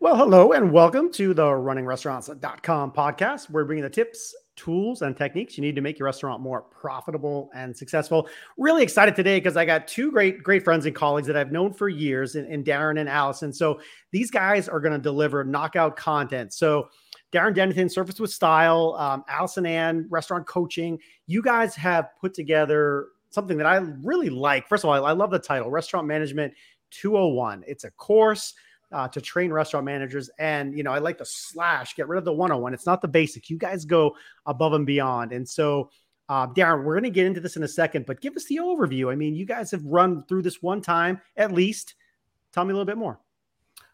Well, hello and welcome to the runningrestaurants.com podcast. We're bringing the tips, tools, and techniques you need to make your restaurant more profitable and successful. Really excited today because I got two great, great friends and colleagues that I've known for years in, in Darren and Alison. So these guys are going to deliver knockout content. So Darren Denington, Service with Style, um, Alison Anne, restaurant coaching. You guys have put together something that I really like. First of all, I love the title, Restaurant Management 201. It's a course uh, to train restaurant managers. And, you know, I like the slash, get rid of the 101. It's not the basic. You guys go above and beyond. And so, uh, Darren, we're going to get into this in a second, but give us the overview. I mean, you guys have run through this one time at least. Tell me a little bit more.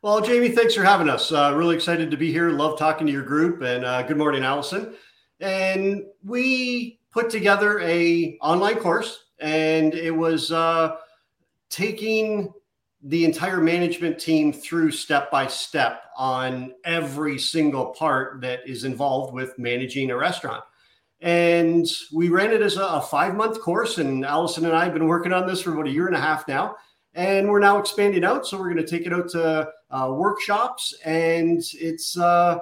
Well, Jaime, thanks for having us. Uh, really excited to be here. Love talking to your group. And uh, good morning, Alison. And we put together a online course, and it was uh, taking the entire management team through step by step on every single part that is involved with managing a restaurant. And we ran it as a, five month course. And Alison and I have been working on this for about a year and a half now. And we're now expanding out. So we're going to take it out to uh, workshops. And it's uh,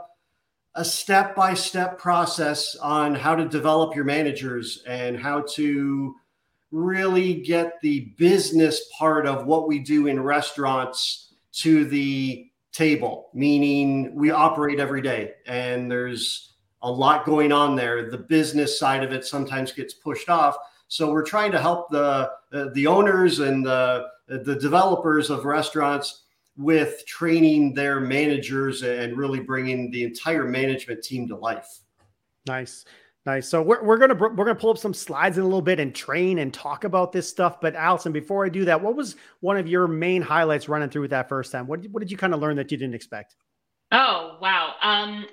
a step by step process on how to develop your managers and how to really get the business part of what we do in restaurants to the table, meaning we operate every day and there's a lot going on there. The business side of it sometimes gets pushed off. So we're trying to help the uh, the owners and the the developers of restaurants with training their managers and really bringing the entire management team to life. Nice. Nice. So we're, we're gonna we're gonna pull up some slides in a little bit and train and talk about this stuff. But Alison, before I do that, what was one of your main highlights running through with that first time? What what did you kind of learn that you didn't expect? Oh wow. Um,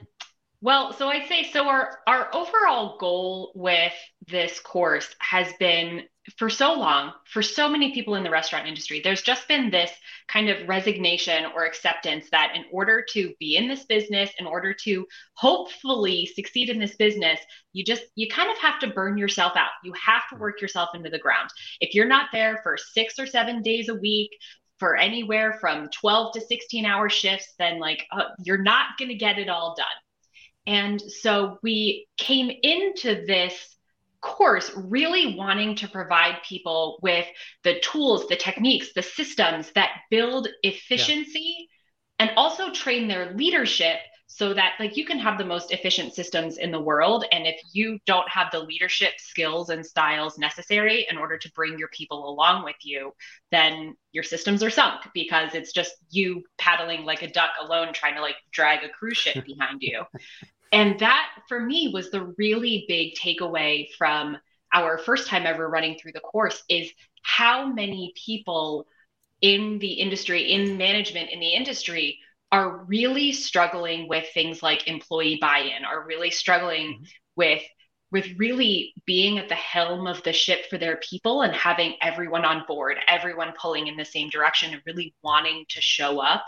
well, so I'd say so. Our our overall goal with this course has been for so long, for so many people in the restaurant industry, there's just been this kind of resignation or acceptance that in order to be in this business, in order to hopefully succeed in this business, you just, you kind of have to burn yourself out. You have to work yourself into the ground. If you're not there for six or seven days a week, for anywhere from 12 to 16 hour shifts, then like uh, you're not going to get it all done. And so we came into this course really wanting to provide people with the tools, the techniques, the systems that build efficiency yeah. and also train their leadership so that like you can have the most efficient systems in the world and if you don't have the leadership skills and styles necessary in order to bring your people along with you then your systems are sunk because it's just you paddling like a duck alone trying to like drag a cruise ship behind you and that for me was the really big takeaway from our first time ever running through the course is how many people in the industry, in management in the industry, are really struggling with things like employee buy-in, are really struggling mm-hmm. with with really being at the helm of the ship for their people and having everyone on board, everyone pulling in the same direction and really wanting to show up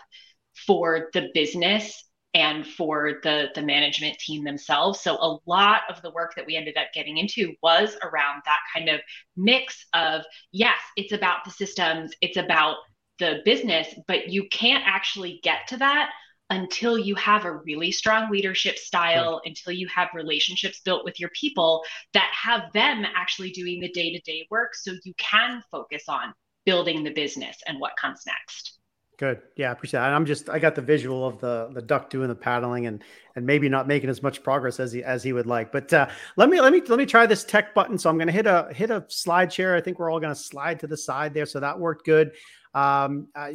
for the business and for the the management team themselves. So a lot of the work that we ended up getting into was around that kind of mix of yes it's about the systems it's about the business but you can't actually get to that until you have a really strong leadership style until you have relationships built with your people that have them actually doing the day-to-day work so you can focus on building the business and what comes next Good. Yeah, I appreciate that. I'm just I got the visual of the the duck doing the paddling and and maybe not making as much progress as he as he would like. But uh, let me let me let me try this tech button. So I'm going to hit a hit a slide share. I think we're all going to slide to the side there. So that worked good. Um, uh,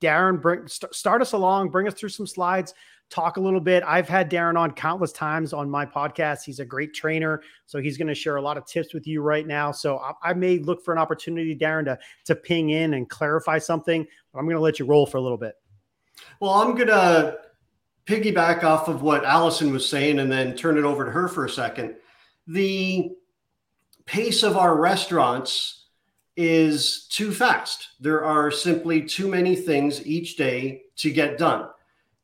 Darren, bring st- start us along. Bring us through some slides talk a little bit. I've had Darren on countless times on my podcast. He's a great trainer, so he's going to share a lot of tips with you right now. So I, I, may look for an opportunity, Darren, to to ping in and clarify something. I'm going to let you roll for a little bit. Well, I'm going to piggyback off of what Alison was saying and then turn it over to her for a second. The pace of our restaurants is too fast. There are simply too many things each day to get done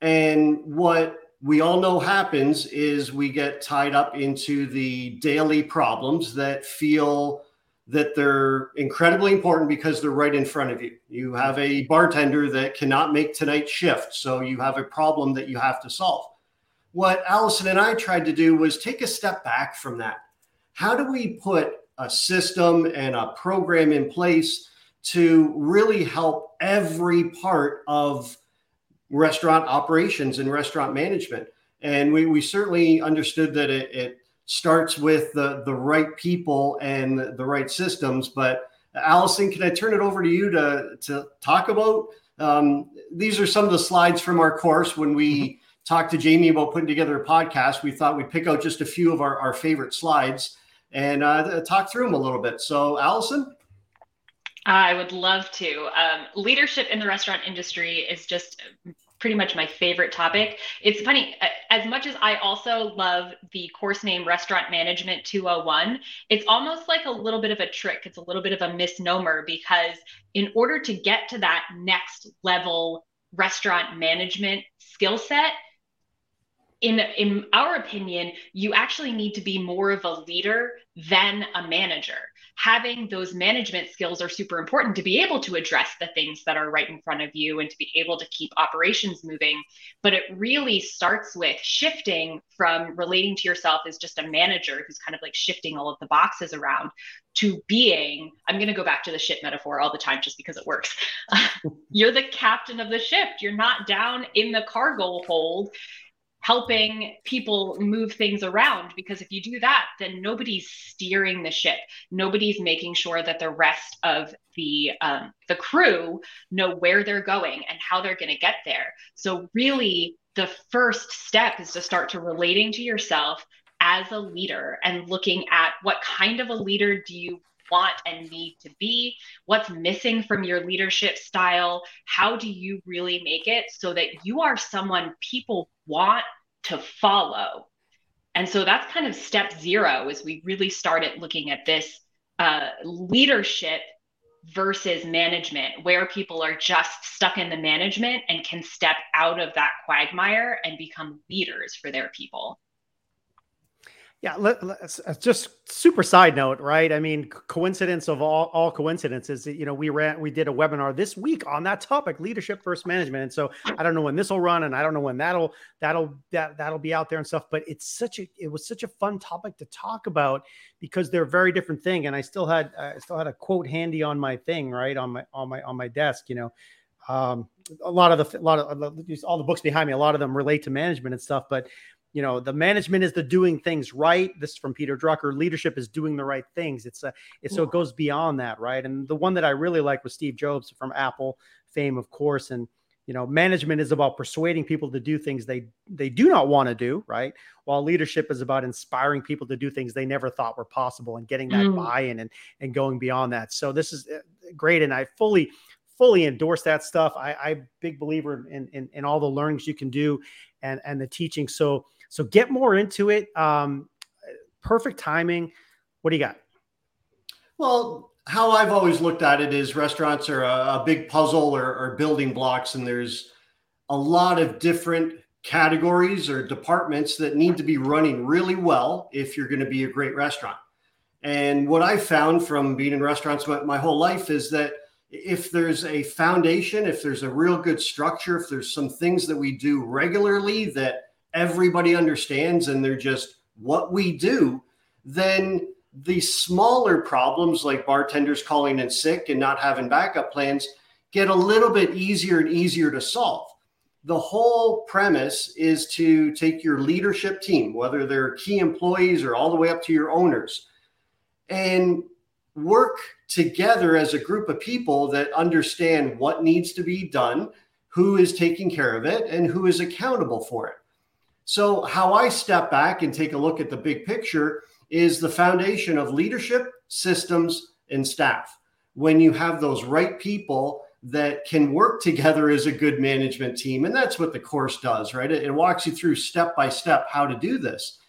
and what we all know happens is we get tied up into the daily problems that feel that they're incredibly important because they're right in front of you. You have a bartender that cannot make tonight's shift, so you have a problem that you have to solve. What Alison and I tried to do was take a step back from that. How do we put a system and a program in place to really help every part of restaurant operations and restaurant management? And we, we certainly understood that it, it starts with the the right people and the, the right systems. But Alison, can I turn it over to you to to talk about? Um, these are some of the slides from our course when we mm-hmm. talked to Jaime about putting together a podcast. We thought we'd pick out just a few of our, our favorite slides and uh, talk through them a little bit. So, Alison. I would love to. Um, leadership in the restaurant industry is just pretty much my favorite topic. It's funny, as much as I also love the course name Restaurant Management 201, it's almost like a little bit of a trick. It's a little bit of a misnomer because in order to get to that next level restaurant management skill set, in in our opinion you actually need to be more of a leader than a manager having those management skills are super important to be able to address the things that are right in front of you and to be able to keep operations moving. But it really starts with shifting from relating to yourself as just a manager who's kind of like shifting all of the boxes around to being i'm going to go back to the ship metaphor all the time just because it works. You're the captain of the ship. You're not down in the cargo hold helping people move things around because if you do that then nobody's steering the ship. Nobody's making sure that the rest of the um, the crew know where they're going and how they're going to get there. So really the first step is to start to relating to yourself as a leader and looking at what kind of a leader do you want and need to be what's missing from your leadership style how do you really make it so that you are someone people want to follow. And so that's kind of step zero as we really started looking at this uh, leadership versus management, where people are just stuck in the management and can step out of that quagmire and become leaders for their people. Yeah, let, us just super side note, right? I mean, coincidence of all all coincidences. You know, we ran we did a webinar this week on that topic, leadership versus management. And so I don't know when this will run, and I don't know when that'll that'll that that'll be out there and stuff. But it's such a it was such a fun topic to talk about because they're a very different thing. And I still had I still had a quote handy on my thing, right on my on my on my desk. You know, um, a lot of the a lot of all the books behind me, a lot of them relate to management and stuff. But you know the management is the doing things right. This is from peter drucker. Leadership is doing the right things. It's a it's so it goes beyond that right? And the one that i really like was steve jobs from apple fame of course. And you know management is about persuading people to do things they they do not want to do right? While leadership is about inspiring people to do things they never thought were possible and getting that mm. buy-in and and going beyond that. So this is uh, great. And i fully fully endorse that stuff. I i big believer in, in in all the learnings you can do and and the teaching. So so get more into it. Um, perfect timing. What do you got? Well, how I've always looked at it is restaurants are a, a big puzzle or, or building blocks, and there's a lot of different categories or departments that need to be running really well if you're going to be a great restaurant. And what I found from being in restaurants my, my, whole life is that if there's a foundation, if there's a real good structure, if there's some things that we do regularly that everybody understands and they're just what we do, then the smaller problems like bartenders calling in sick and not having backup plans get a little bit easier and easier to solve. The whole premise is to take your leadership team, whether they're key employees or all the way up to your owners, and work together as a group of people that understand what needs to be done, who is taking care of it, and who is accountable for it. So, how I step back and take a look at the big picture is the foundation of leadership, systems, and staff. When you have those right people that can work together as a good management team, and that's what the course does, right? It, it walks you through step by step how to do this.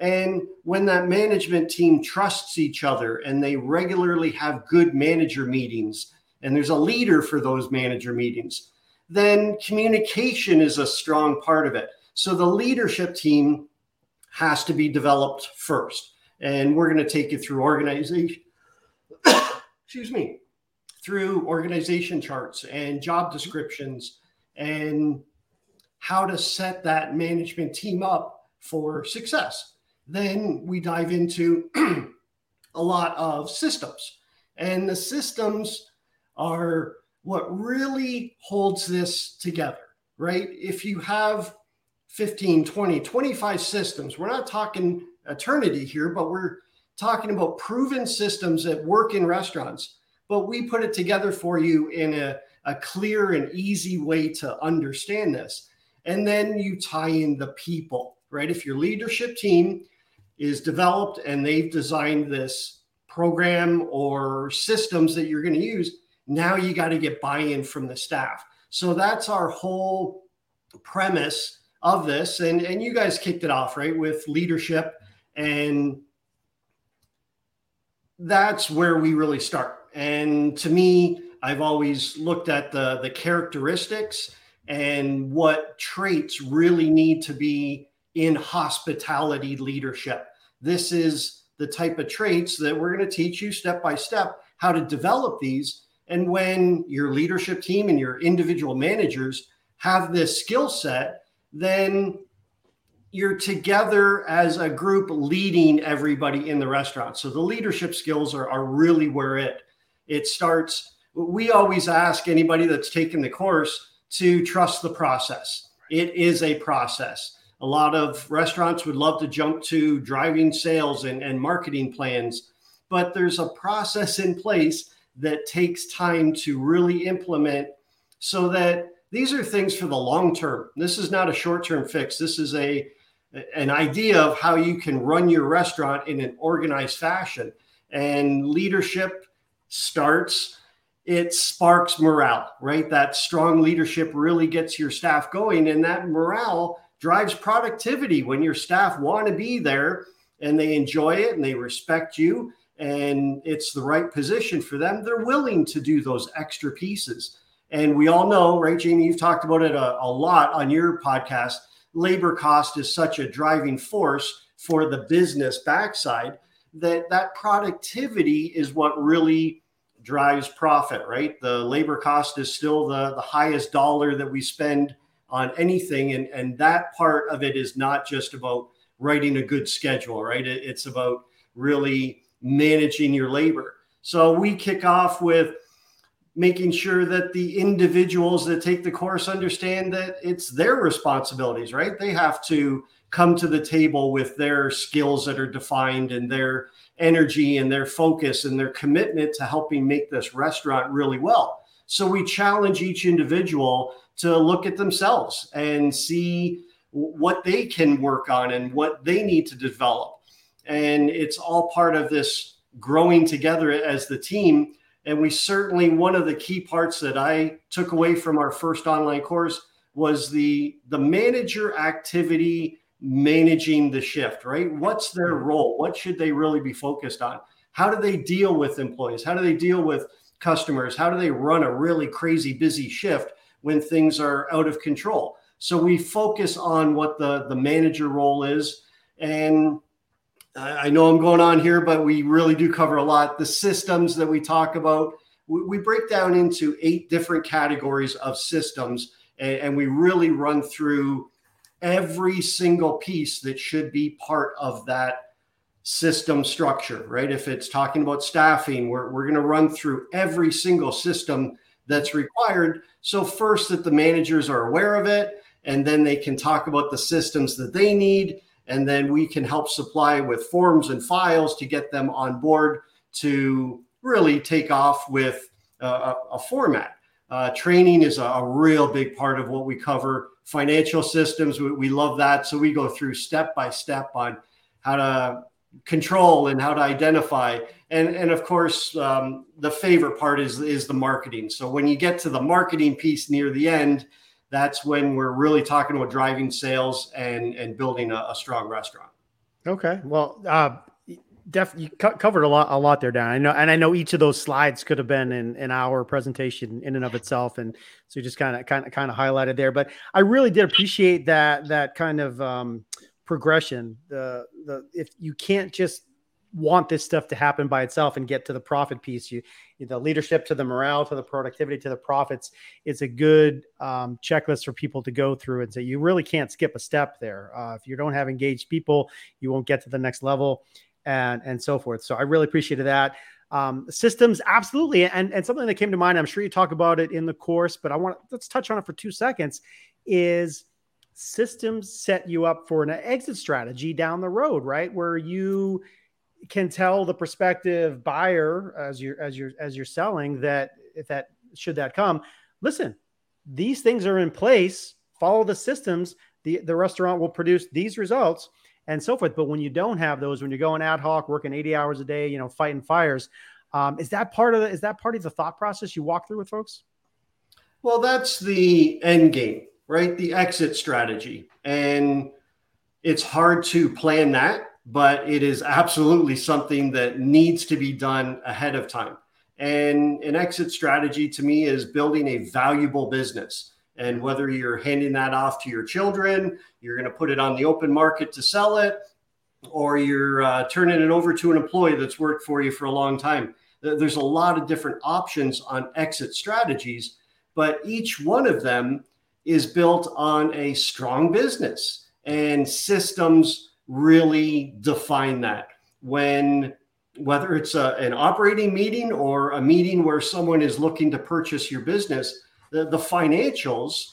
And when that management team trusts each other and they regularly have good manager meetings, and there's a leader for those manager meetings, then communication is a strong part of it so the leadership team has to be developed first. And we're going to take you through organization. excuse me, through organization charts and job descriptions and how to set that management team up for success. Then we dive into a lot of systems. And the systems are what really holds this together, right? If you have 15, 20, 25 systems, we're not talking eternity here, but we're talking about proven systems that work in restaurants. But we put it together for you in a, a clear and easy way to understand this. And then you tie in the people, right? If your leadership team is developed and they've designed this program or systems that you're going to use, now you got to get buy in from the staff. So that's our whole premise of this. And, and you guys kicked it off, right, with leadership. And that's where we really start. And to me, I've always looked at the, the characteristics and what traits really need to be in hospitality leadership. This is the type of traits that we're going to teach you step by step how to develop these. And when your leadership team and your individual managers have this skill set, then you're together as a group leading everybody in the restaurant. So the leadership skills are, are really where it it starts. We always ask anybody that's taken the course to trust the process. It is a process. A lot of restaurants would love to jump to driving sales and, and marketing plans, but there's a process in place that takes time to really implement so that these are things for the long term. This is not a short term fix. This is a an idea of how you can run your restaurant in an organized fashion. And leadership starts, it sparks morale, right? That strong leadership really gets your staff going, and that morale drives productivity when your staff want to be there and they enjoy it and they respect you and it's the right position for them, they're willing to do those extra pieces. And we all know, right, Jaime, you've talked about it a, a lot on your podcast. Labor cost is such a driving force for the business backside that that productivity is what really drives profit, right? The labor cost is still the, the highest dollar that we spend on anything. And, and that part of it is not just about writing a good schedule, right? It, it's about really managing your labor. So we kick off with making sure that the individuals that take the course understand that it's their responsibilities, right? They have to come to the table with their skills that are defined and their energy and their focus and their commitment to helping make this restaurant really well. So we challenge each individual to look at themselves and see what they can work on and what they need to develop. And it's all part of this growing together as the team. And we certainly, one of the key parts that I took away from our first online course was the, the manager activity managing the shift, right? What's their mm-hmm. role? What should they really be focused on? How do they deal with employees? How do they deal with customers? How do they run a really crazy busy shift? when things are out of control. So we focus on what the, the manager role is. And I know I'm going on here, but we really do cover a lot. The systems that we talk about, we, break down into eight different categories of systems, and we really run through every single piece that should be part of that system structure, right? If it's talking about staffing, we're, we're going to run through every single system that's required. So, first, that the managers are aware of it, and then they can talk about the systems that they need. And then we can help supply with forms and files to get them on board to really take off with a, a format. Uh, training is a, a, real big part of what we cover. Financial systems, we, we love that. So we go through step by step on how to control and how to identify and and of course um, the favorite part is is the marketing so when you get to the marketing piece near the end that's when we're really talking about driving sales and and building a, a strong restaurant. Okay. Well uh def you covered a lot a lot there dan. I know and i know each of those slides could have been in an hour presentation in and of itself and so you just kind of kind of kind of highlighted there. But i really did appreciate that that kind of um progression. The the if you can't just want this stuff to happen by itself and get to the profit piece. You, the leadership to the morale to the productivity to the profits. It's a good um, checklist for people to go through and say you really can't skip a step there. Uh, if you don't have engaged people, you won't get to the next level, and and so forth. So I really appreciated that. Um, systems, absolutely, and and something that came to mind. I'm sure you talk about it in the course, but I want let's touch on it for two seconds. Is systems set you up for an exit strategy down the road, right? Where you can tell the prospective buyer as you're as you're as you're selling that if that should that come, listen, these things are in place. Follow the systems. The the restaurant will produce these results and so forth. But when you don't have those, when you're going ad hoc, working 80 hours a day, you know, fighting fires, um, is that part of the is that part of the thought process you walk through with folks? Well, that's the end game, right? The exit strategy. And it's hard to plan that but it is absolutely something that needs to be done ahead of time. And an exit strategy to me is building a valuable business. And whether you're handing that off to your children, you're going to put it on the open market to sell it, or you're uh, turning it over to an employee that's worked for you for a long time. There's a lot of different options on exit strategies, but each one of them is built on a strong business and systems really define that. When whether it's a, an operating meeting or a meeting where someone is looking to purchase your business the, the financials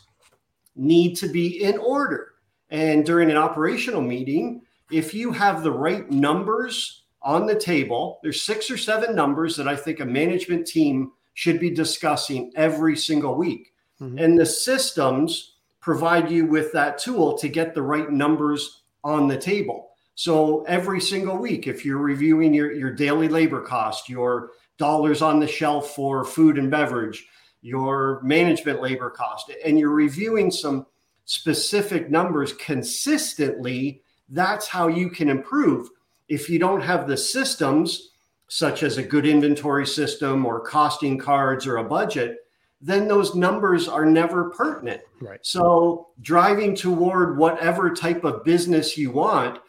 need to be in order. And during an operational meeting if you have the right numbers on the table there's six or seven numbers that i think a management team should be discussing every single week. Mm-hmm. and the systems provide you with that tool to get the right numbers on the table. So every single week, if you're reviewing your, your daily labor cost, your dollars on the shelf for food and beverage, your management labor cost, and you're reviewing some specific numbers consistently, that's how you can improve. If you don't have the systems, such as a good inventory system or costing cards or a budget, then those numbers are never pertinent. Right. So driving toward whatever type of business you want,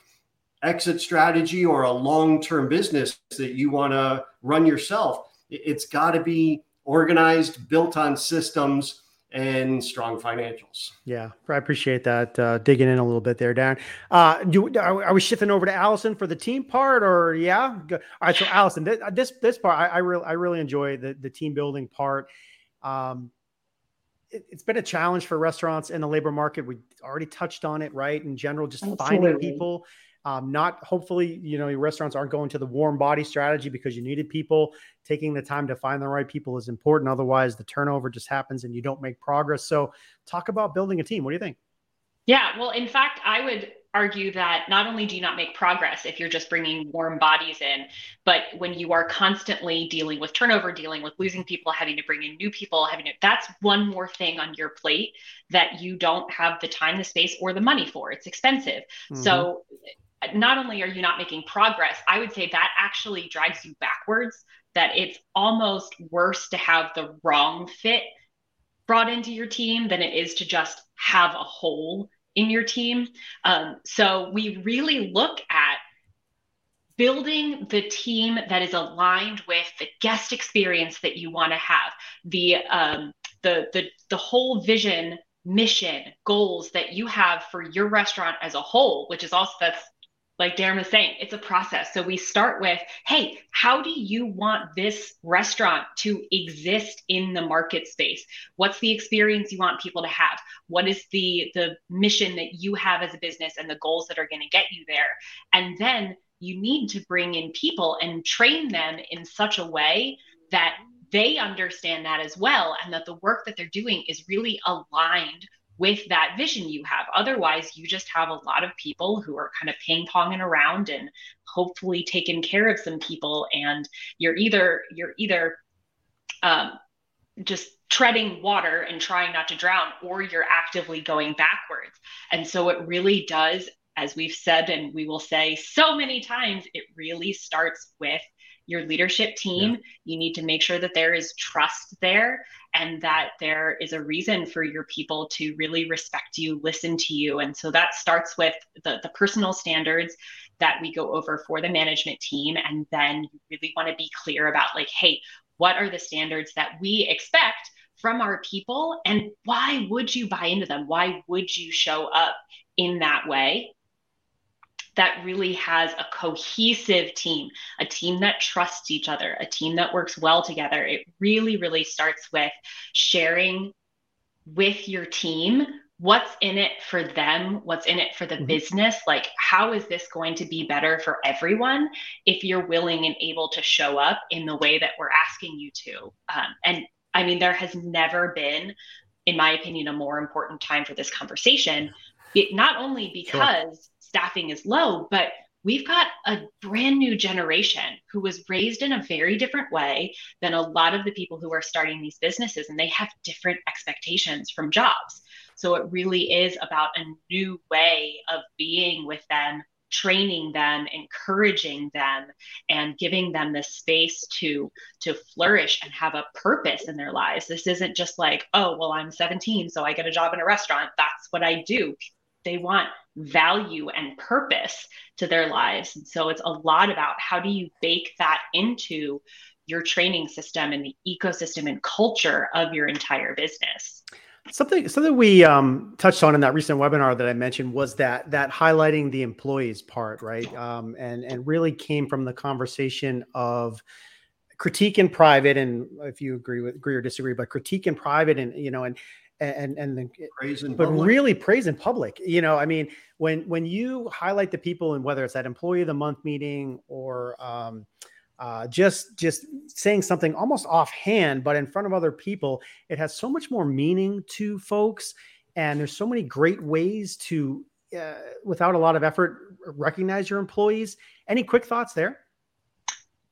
exit strategy or a long-term business that you want to run yourself, it's got to be organized, built on systems and strong financials. Yeah, I appreciate that. Uh, digging in a little bit there, Darren. Uh, do, are, are, we shifting over to Alison for the team part, or yeah? All right, so Alison, this this part I, I really I really enjoy the the team building part. Um, it, has been a challenge for restaurants in the labor market. We already touched on it, right? In general, just Absolutely. finding people. Um, not hopefully, you know, your restaurants aren't going to the warm body strategy because you needed people. Taking the time to find the right people is important. Otherwise, the turnover just happens and you don't make progress. So, talk about building a team. What do you think? Yeah, well, in fact, I would argue that not only do you not make progress if you're just bringing warm bodies in, but when you are constantly dealing with turnover, dealing with losing people, having to bring in new people, having to, that's one more thing on your plate that you don't have the time, the space, or the money for. It's expensive. Mm-hmm. So not only are you not making progress, I would say that actually drives you backwards, that it's almost worse to have the wrong fit brought into your team than it is to just have a hole in your team. Um, so we really look at building the team that is aligned with the guest experience that you want to have, the um, the the the whole vision, mission, goals that you have for your restaurant as a whole, which is also that's like Darren was saying, it's a process. So we start with, hey, how do you want this restaurant to exist in the market space? What's the experience you want people to have? What is the the mission that you have as a business and the goals that are going to get you there? And then you need to bring in people and train them in such a way that they understand that as well and that the work that they're doing is really aligned with that vision you have. Otherwise, you just have a lot of people who are kind of ping ponging around and hopefully taking care of some people. And you're either you're either um, just treading water and trying not to drown, or you're actively going backwards. And so it really does, as we've said, and we will say so many times, it really starts with your leadership team. Yeah. You need to make sure that there is trust there and that there is a reason for your people to really respect you, listen to you. And so that starts with the, the personal standards. that we go over for the management team. And then you really want to be clear about, like, hey, what are the standards that we expect from our people? And why would you buy into them? Why would you show up in that way? That really has a cohesive team, a team that trusts each other, a team that works well together. It really, really starts with sharing with your team what's in it for them what's in it for the mm-hmm. business like how is this going to be better for everyone if you're willing and able to show up in the way that we're asking you to um, and i mean there has never been in my opinion a more important time for this conversation it, not only because sure. Staffing is low but we've got a brand new generation who was raised in a very different way than a lot of the people who are starting these businesses and they have different expectations from jobs so it really is about a new way of being with them, training them, encouraging them, and giving them the space to to flourish and have a purpose in their lives. This isn't just like, oh, well, I'm 17, so I get a job in a restaurant. That's what I do. They want value and purpose to their lives. And so it's a lot about how do you bake that into your training system and the ecosystem and culture of your entire business. Something something we um, touched on in that recent webinar that I mentioned was that that highlighting the employees part, right? Um, and and really came from the conversation of critique in private, and if you agree with agree or disagree, but critique in private, and you know, and and and the, praise in but public. really praise in public. You know, I mean, when when you highlight the people, and whether it's that employee of the month meeting or um, uh, just just saying something almost offhand, but in front of other people, it has so much more meaning to folks, and there's so many great ways to, uh, without a lot of effort, recognize your employees. Any quick thoughts there?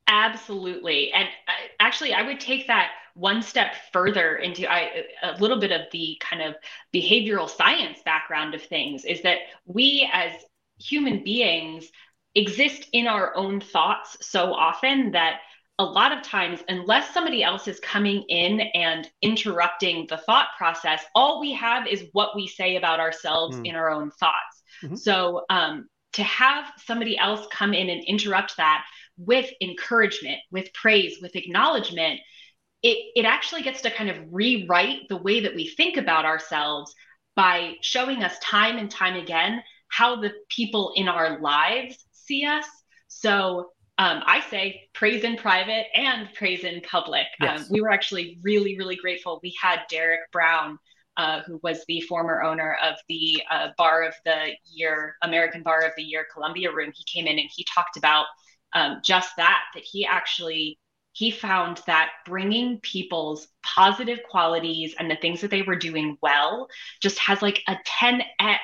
Absolutely, and uh, actually, I would take that one step further into I, a little bit of the kind of behavioral science background of things. Is that we as human beings exist in our own thoughts so often that a lot of times, unless somebody else is coming in and interrupting the thought process, all we have is what we say about ourselves mm. in our own thoughts. Mm-hmm. So, um, to have somebody else come in and interrupt that with encouragement, with praise, with acknowledgement, it, it actually gets to kind of rewrite the way that we think about ourselves by showing us time and time again how the people in our lives see us. So um, I say praise in private and praise in public. Um, yes. Um, we were actually really, really grateful. We had Derek Brown, uh, who was the former owner of the uh, Bar of the Year, American Bar of the Year Columbia Room. He came in and he talked about um, just that, that he actually he found that bringing people's positive qualities and the things that they were doing well just has like a 10x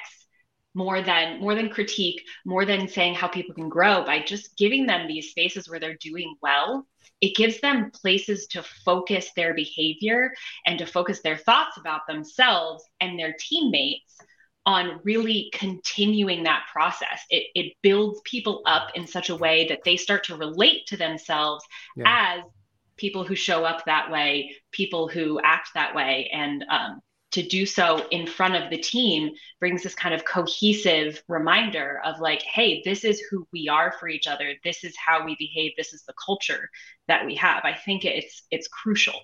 more than more than critique more than saying how people can grow. By just giving them these spaces where they're doing well it gives them places to focus their behavior and to focus their thoughts about themselves and their teammates on really continuing that process. It, it builds people up in such a way that they start to relate to themselves yeah. as people who show up that way people who act that way. And um, to do so in front of the team brings this kind of cohesive reminder of like hey this is who we are for each other. This is how we behave. This is the culture that we have. I think it's it's crucial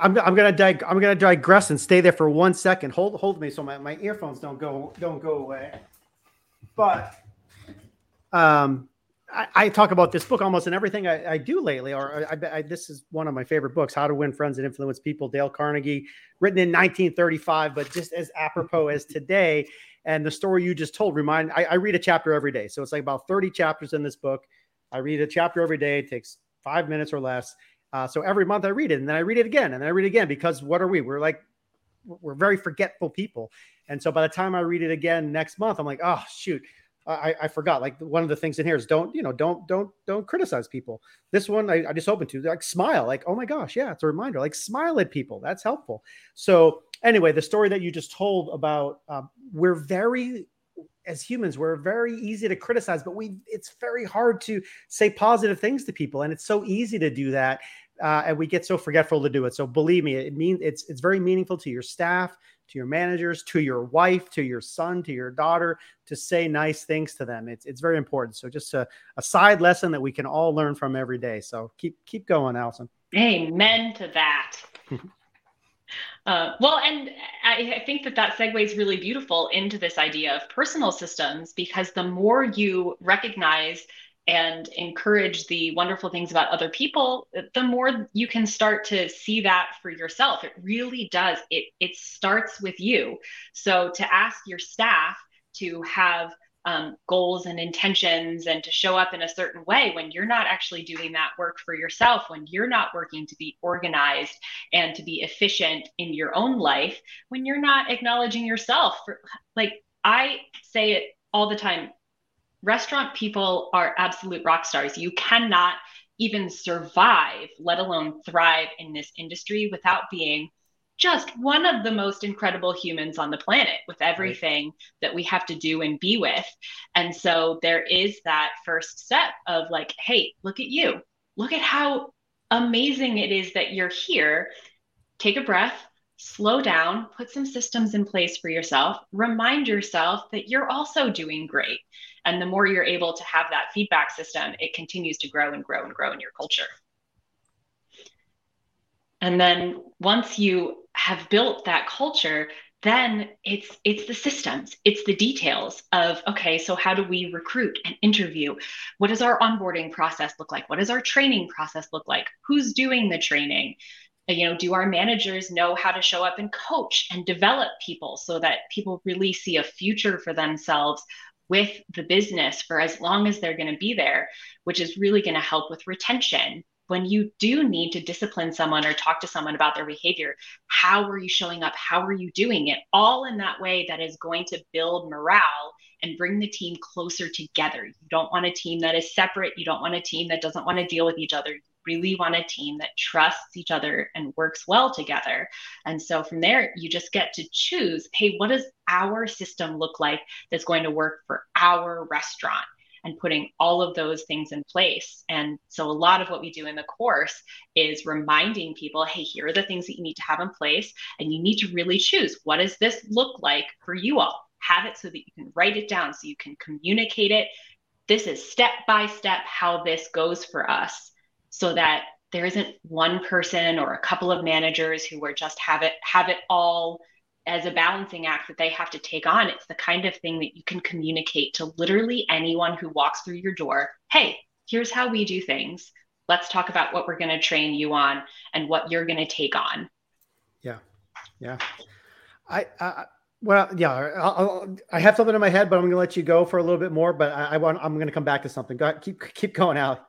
I'm, I'm gonna dig, I'm gonna digress and stay there for one second. Hold hold me so my, my earphones don't go don't go away. But um, I, I, talk about this book almost in everything I, I do lately, or I, this is one of my favorite books, How to Win Friends and Influence People, Dale Carnegie, written in 1935, but just as apropos as today. And the story you just told remind I, read a chapter every day, so it's like about 30 chapters in this book. I read a chapter every day. It takes five minutes or less. Uh, so every month I read it, and then I read it again, and then I read it again because what are we? We're like we're very forgetful people, and so by the time I read it again next month, I'm like, oh shoot, I, I forgot. Like one of the things in here is don't, you know, don't, don't, don't criticize people. This one I, I just opened to like smile, like, oh my gosh, yeah, it's a reminder. Like smile at people. That's helpful. So anyway, the story that you just told about um, we're very as humans we're very easy to criticize but we it's very hard to say positive things to people and it's so easy to do that uh, and we get so forgetful to do it so believe me it means it's it's very meaningful to your staff to your managers, to your wife, to your son, to your daughter, to say nice things to them. It's it's very important. So just a, a side lesson that we can all learn from every day. So keep keep going, Alison. Amen to that. Uh, well, and I, I, think that that segues really beautiful into this idea of personal systems because the more you recognize and encourage the wonderful things about other people, the more you can start to see that for yourself. It really does. It it starts with you. So to ask your staff to have um, goals and intentions and to show up in a certain way when you're not actually doing that work for yourself, when you're not working to be organized and to be efficient in your own life, when you're not acknowledging yourself. For, like I say it all the time restaurant people are absolute rock stars. You cannot even survive, let alone thrive in this industry without being just one of the most incredible humans on the planet with everything right. that we have to do and be with. And so there is that first step of like, hey, look at you. Look at how amazing it is that you're here. Take a breath, slow down, put some systems in place for yourself, remind yourself that you're also doing great. And the more you're able to have that feedback system, it continues to grow and grow and grow in your culture. And then once you have built that culture, then it's it's the systems it's the details of okay so how do we recruit and interview? What does our onboarding process look like? What does our training process look like? Who's doing the training? Uh, you know do our managers know how to show up and coach and develop people so that people really see a future for themselves with the business for as long as they're going to be there which is really going to help with retention when you do need to discipline someone or talk to someone about their behavior how are you showing up? How are you doing it? All in that way that is going to build morale and bring the team closer together. You don't want a team that is separate. You don't want a team that doesn't want to deal with each other. You really want a team that trusts each other and works well together. And so from there, you just get to choose hey, what does our system look like that's going to work for our restaurant? And putting all of those things in place. And so, a lot of what we do in the course is reminding people hey, here are the things that you need to have in place. And you need to really choose what does this look like for you all? Have it so that you can write it down, so you can communicate it. This is step by step how this goes for us so that there isn't one person or a couple of managers who are just have it have it all as a balancing act that they have to take on it's the kind of thing that you can communicate to literally anyone who walks through your door hey here's how we do things let's talk about what we're going to train you on and what you're going to take on yeah yeah i, I well, yeah, I'll, i have something in my head, but I'm going to let you go for a little bit more. But I, I want, I'm going to come back to something. Go ahead, keep keep going out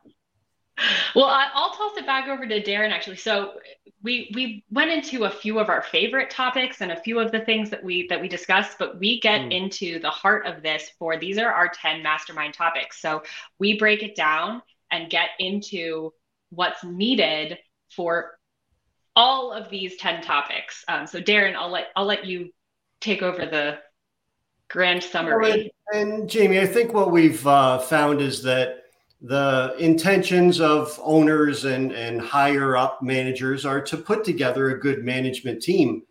well, I'll toss it back over to Darren actually. So we we went into a few of our favorite topics and a few of the things that we that we discussed, but we get mm. into the heart of this for these are our 10 mastermind topics. So we break it down and get into what's needed for all of these 10 topics. Um, so Darren, I'll let I'll let you take over the grand summary. and, and Jaime, I think what we've uh, found is that the intentions of owners and, and higher up managers are to put together a good management team.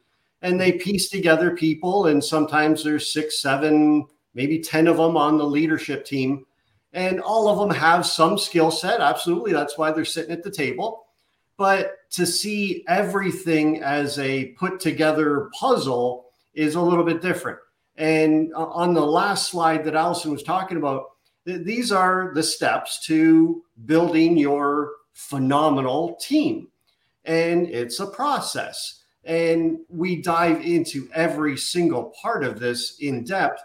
And they piece together people, and sometimes there's six, seven, maybe 10 of them on the leadership team. And all of them have some skill set. Absolutely. That's why they're sitting at the table. But to see everything as a put together puzzle is a little bit different. And uh, on the last slide that Alison was talking about, these are the steps to building your phenomenal team. And it's a process. And we dive into every single part of this in depth,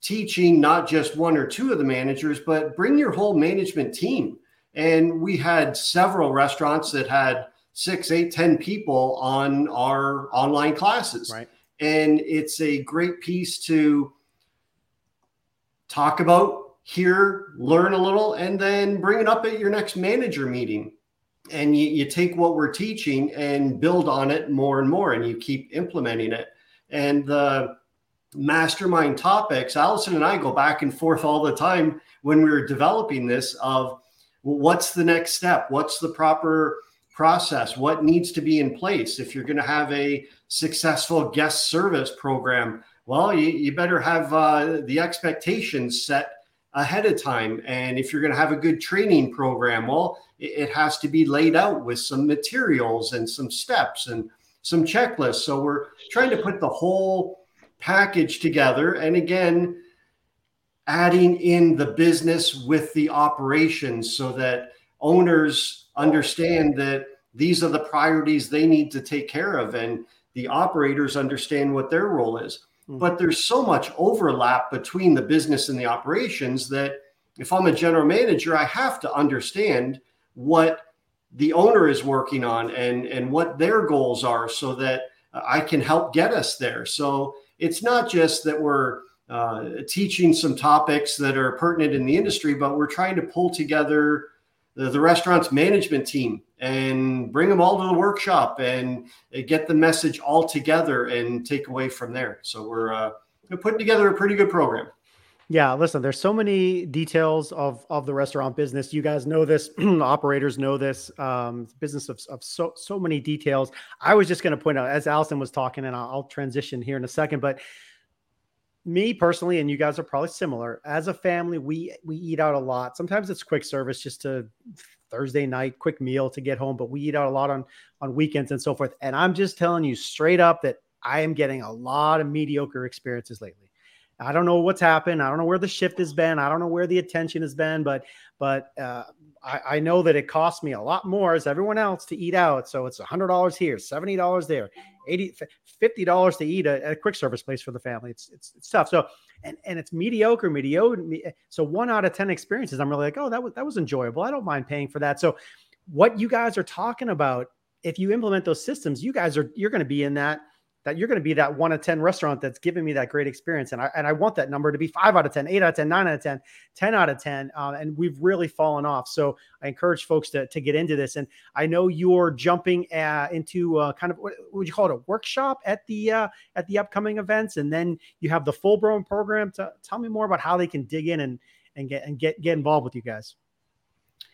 teaching not just one or two of the managers, but bring your whole management team. And we had several restaurants that had six, eight, ten people on our online classes. Right. And it's a great piece to talk about hear, learn a little, and then bring it up at your next manager meeting. And you, you take what we're teaching and build on it more and more, and you keep implementing it. And the mastermind topics, Alison and I go back and forth all the time when we were developing this of what's the next step? What's the proper process, what needs to be in place. If you're going to have a successful guest service program, well, you, you better have uh, the expectations set ahead of time. And if you're going to have a good training program, well, it, it has to be laid out with some materials and some steps and some checklists. So we're trying to put the whole package together. And again, adding in the business with the operations so that owners understand that these are the priorities they need to take care of and the operators understand what their role is. But there's so much overlap between the business and the operations that if i'm a general manager i have to understand what the owner is working on and and what their goals are so that i can help get us there. So it's not just that we're uh, teaching some topics that are pertinent in the industry but we're trying to pull together the, the restaurant's management team and bring them all to the workshop and get the message all together and take away from there. So we're, uh, we're putting together a pretty good program. Yeah, listen, there's so many details of of the restaurant business. You guys know this, operators know this, um, business of, of so so many details. I was just going to point out as Alison was talking, and I'll, I'll transition here in a second, but me personally, and you guys are probably similar. As a family, we we eat out a lot. Sometimes it's quick service, just to Thursday night quick meal to get home, but we eat out a lot on on weekends and so forth. And I'm just telling you straight up that I am getting a lot of mediocre experiences lately. I don't know what's happened. I don't know where the shift has been. I don't know where the attention has been, but but uh, I, I, know that it costs me a lot more as everyone else to eat out. So it's $100 here, $70 there, 80 $50 to eat at a quick service place for the family. It's, it's, it's tough. So, and, and it's mediocre, mediocre. Eh, so one out of 10 experiences, I'm really like, oh, that was, that was enjoyable. I don't mind paying for that. So what you guys are talking about, if you implement those systems, you guys are, you're going to be in that that you're going to be that one of 10 restaurant that's giving me that great experience. And I, and I want that number to be five out of 10, eight out of 10, nine out of 10, 10 out of 10. Um, and we've really fallen off. So I encourage folks to, to get into this. And I know you're jumping uh, into uh, kind of, what would you call it? A workshop at the, uh, at the upcoming events. And then you have the full blown program to tell me more about how they can dig in and, and get, and get, get involved with you guys.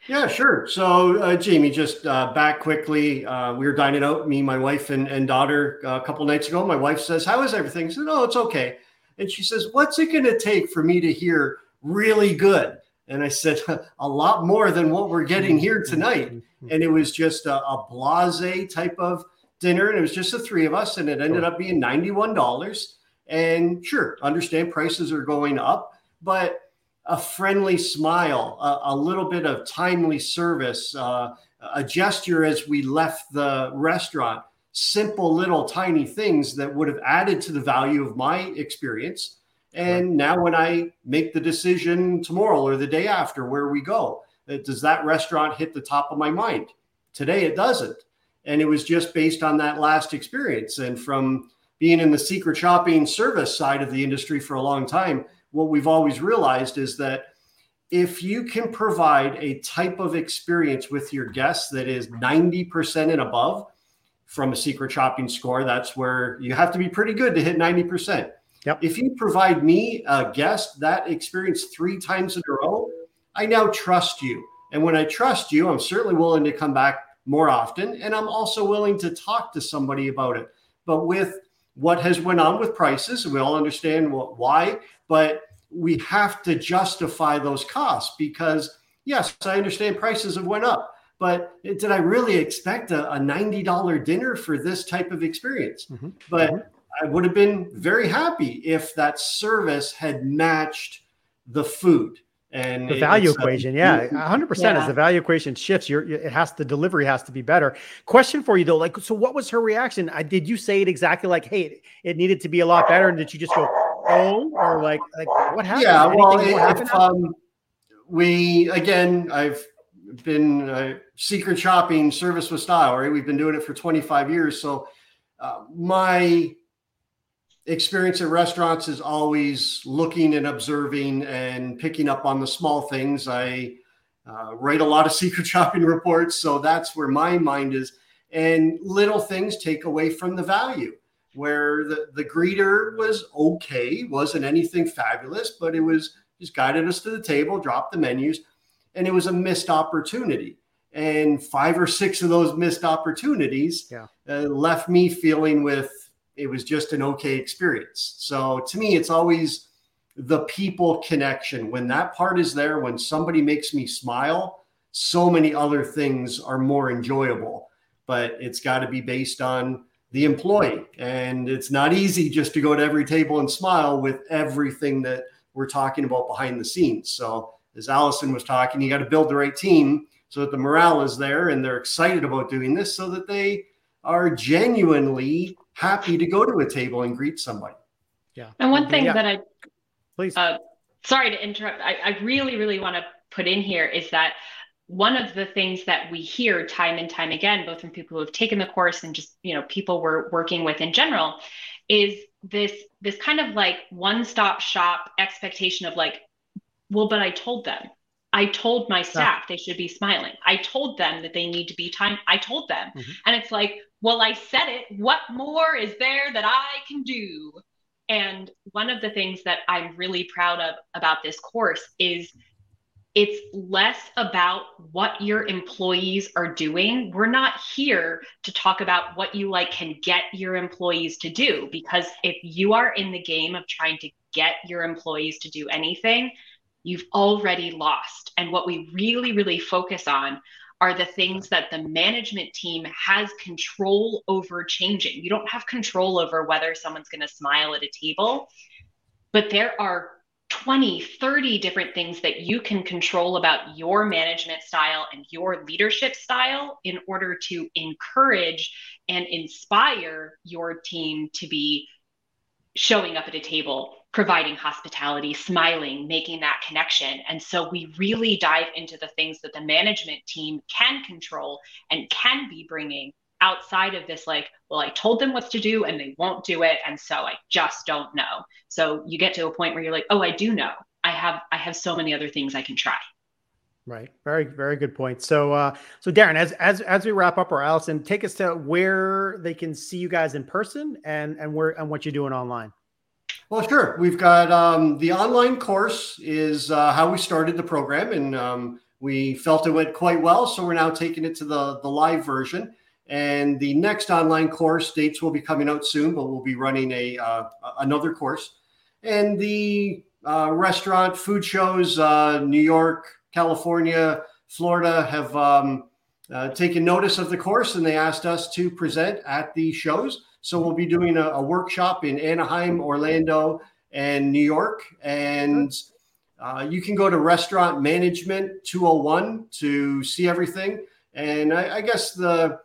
Yeah, sure. So, uh, Jaime, just uh, back quickly, uh, we were dining out, me, my wife, and, and daughter uh, a couple nights ago. My wife says, How is everything? I said, Oh, it's okay. And she says, What's it going to take for me to hear really good? And I said, A lot more than what we're getting here tonight. And it was just a, a blase type of dinner. And it was just the three of us. And it ended up being $91. And sure, understand prices are going up, but a friendly smile, a, a little bit of timely service, uh, a gesture as we left the restaurant, simple little tiny things that would have added to the value of my experience. And right. now, when I make the decision tomorrow or the day after where we go, uh, does that restaurant hit the top of my mind? Today, it doesn't. And it was just based on that last experience. And from being in the secret shopping service side of the industry for a long time, what we've always realized is that if you can provide a type of experience with your guests that is 90% and above from a secret shopping score, that's where you have to be pretty good to hit 90%. Yep. If you provide me a guest that experience three times in a row, I now trust you. And when I trust you, I'm certainly willing to come back more often. And I'm also willing to talk to somebody about it. But with what has went on with prices, we all understand what, why, but we have to justify those costs because yes, I understand prices have went up, but did I really expect a, a $90 dinner for this type of experience? Mm-hmm. But mm-hmm. I would have been very happy if that service had matched the food and the value equation yeah 100% yeah. as the value equation shifts your it has the delivery has to be better. Question for you though like so what was her reaction? I, did you say it exactly like hey it needed to be a lot better and did you just go oh or like like what happened? Yeah well if, um, we again i've been uh, secret shopping service with style right? We've been doing it for 25 years so uh, my experience at restaurants is always looking and observing and picking up on the small things. I uh, write a lot of secret shopping reports, so that's where my mind is. And little things take away from the value. Where the, the greeter was okay, wasn't anything fabulous, but it was just guided us to the table, dropped the menus, and it was a missed opportunity. And five or six of those missed opportunities yeah. uh, left me feeling with it was just an okay experience. So to me, it's always the people connection. When that part is there, when somebody makes me smile, so many other things are more enjoyable. But it's got to be based on the employee. And it's not easy just to go to every table and smile with everything that we're talking about behind the scenes. So, as Alison was talking, you got to build the right team so that the morale is there and they're excited about doing this so that they are genuinely happy to go to a table and greet somebody. Yeah. And one thing yeah. that I, please, uh, sorry to interrupt, I, I really, really want to put in here is that one of the things that we hear time and time again, both from people who have taken the course and just, you know, people we're working with in general, is this this kind of like one-stop shop expectation of like, well, but I told them. I told my staff they should be smiling. I told them that they need to be time. I told them. Mm-hmm. And it's like, well, I said it. What more is there that I can do? And one of the things that I'm really proud of about this course is it's less about what your employees are doing. We're not here to talk about what you like can get your employees to do because if you are in the game of trying to get your employees to do anything, you've already lost. And what we really, really focus on are the things that the management team has control over changing. You don't have control over whether someone's going to smile at a table, but there are 20, 30 different things that you can control about your management style and your leadership style in order to encourage and inspire your team to be showing up at a table, providing hospitality, smiling, making that connection. And so we really dive into the things that the management team can control and can be bringing outside of this like well i told them what to do and they won't do it. And so i just don't know. So you get to a point where you're like oh i do know. I have i have so many other things i can try. Right. Very very good point. So uh so darren as as as we wrap up or alison take us to where they can see you guys in person and and where and what you're doing online well sure we've got um the online course is uh, how we started the program and um we felt it went quite well so we're now taking it to the the live version and the next online course dates will be coming out soon, but we'll be running a uh, another course. And the uh, restaurant food shows, uh, New York, California, Florida, have um, uh, taken notice of the course, and they asked us to present at the shows. So we'll be doing a, a workshop in Anaheim, Orlando, and New York. And uh, you can go to Restaurant Management 201 to see everything. And I, I guess the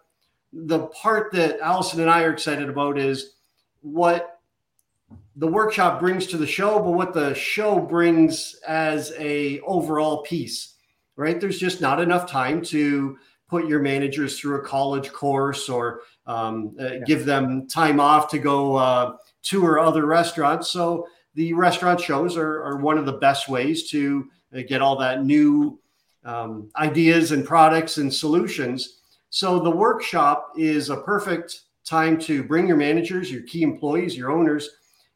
the part that Alison and I are excited about is what the workshop brings to the show, but what the show brings as a overall piece, right? There's just not enough time to put your managers through a college course or um, uh, yeah. give them time off to go uh, tour other restaurants. So the restaurant shows are, are one of the best ways to uh, get all that new um, ideas and products and solutions so the workshop is a perfect time to bring your managers, your key employees, your owners,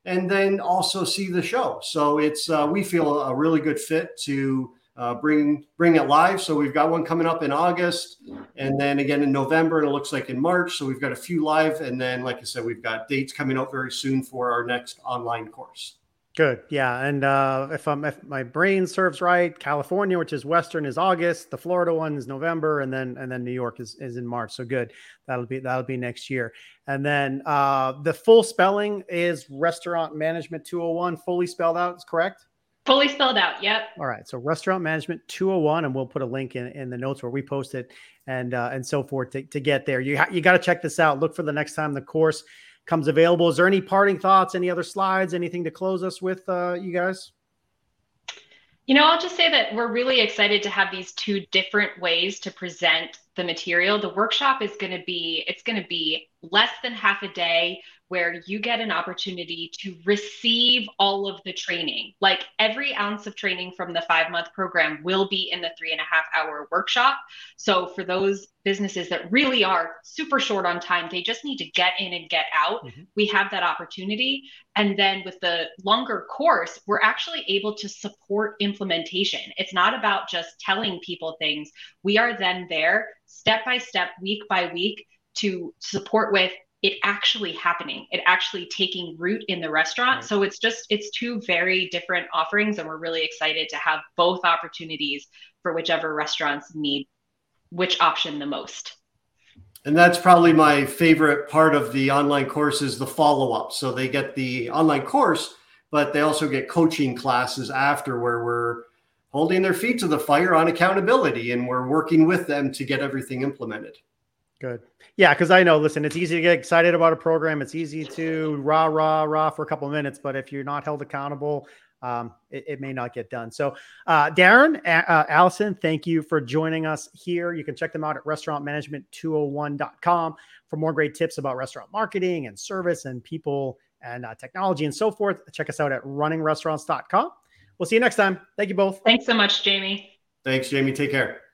and then also see the show. So it's uh, we feel a really good fit to uh, bring bring it live. So we've got one coming up in August, and then again in November, and it looks like in March. So we've got a few live, and then like I said, we've got dates coming out very soon for our next online course. Good. Yeah. And uh, if if my brain serves right, California, which is Western, is August. The Florida one is November, and then and then New York is, is in March. So good. That'll be that'll be next year. And then uh, the full spelling is Restaurant Management 201, fully spelled out. Is correct? Fully spelled out. Yep. All right. So Restaurant Management 201, and we'll put a link in, in the notes where we post it and uh, and so forth to, to get there. You ha- you got to check this out. Look for the next time the course comes available. Is there any parting thoughts, any other slides, anything to close us with, uh, you guys? You know, I'll just say that we're really excited to have these two different ways to present the material. The workshop is going to be, it's going to be less than half a day. Where you get an opportunity to receive all of the training. Like every ounce of training from the five month program will be in the three and a half hour workshop. So for those businesses that really are super short on time, they just need to get in and get out. Mm-hmm. We have that opportunity. And then with the longer course, we're actually able to support implementation. It's not about just telling people things. We are then there step by step, week by week to support with it actually happening, it actually taking root in the restaurant. Right. So it's just, it's two very different offerings. And we're really excited to have both opportunities for whichever restaurants need which option the most. And that's probably my favorite part of the online course is the follow up. So they get the online course, but they also get coaching classes after where we're holding their feet to the fire on accountability and we're working with them to get everything implemented. Good. Yeah, because I know, listen, it's easy to get excited about a program. It's easy to rah, rah, rah for a couple of minutes. But if you're not held accountable, um, it, it, may not get done. So, uh, Darren, uh, Alison, thank you for joining us here. You can check them out at restaurantmanagement201.com for more great tips about restaurant marketing and service and people and uh, technology and so forth. Check us out at runningrestaurants.com. We'll see you next time. Thank you both. Thanks so much, Jaime. Thanks, Jaime. Take care.